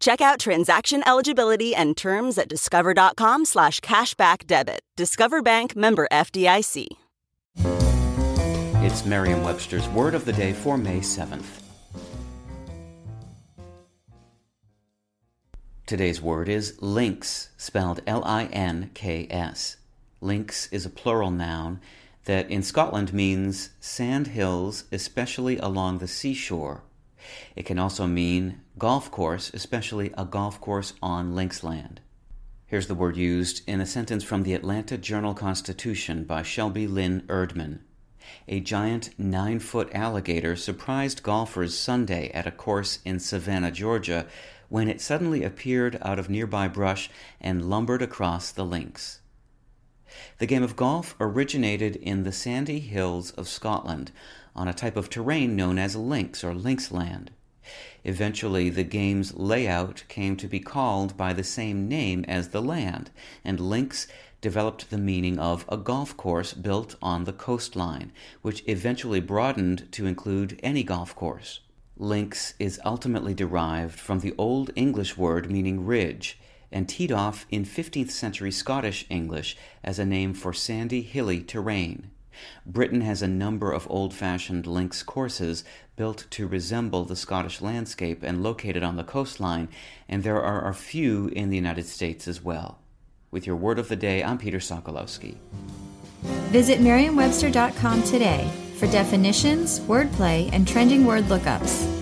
Check out transaction eligibility and terms at discover.com slash cashback debit. Discover Bank member FDIC. It's Merriam Webster's Word of the Day for May 7th. Today's word is links, spelled L I N K S. Links is a plural noun that in Scotland means sand hills, especially along the seashore. It can also mean golf course, especially a golf course on linksland. Here's the word used in a sentence from the Atlanta Journal Constitution by Shelby Lin Erdman. A giant nine foot alligator surprised golfers Sunday at a course in Savannah, Georgia, when it suddenly appeared out of nearby brush and lumbered across the links. The game of golf originated in the sandy hills of Scotland on a type of terrain known as links or linksland. Eventually, the game's layout came to be called by the same name as the land, and links developed the meaning of a golf course built on the coastline, which eventually broadened to include any golf course. Links is ultimately derived from the Old English word meaning ridge and teed off in 15th century Scottish English as a name for sandy, hilly terrain. Britain has a number of old fashioned links courses built to resemble the Scottish landscape and located on the coastline, and there are a few in the United States as well. With your word of the day, I'm Peter Sokolowski. Visit Merriam-Webster.com today for definitions, wordplay, and trending word lookups.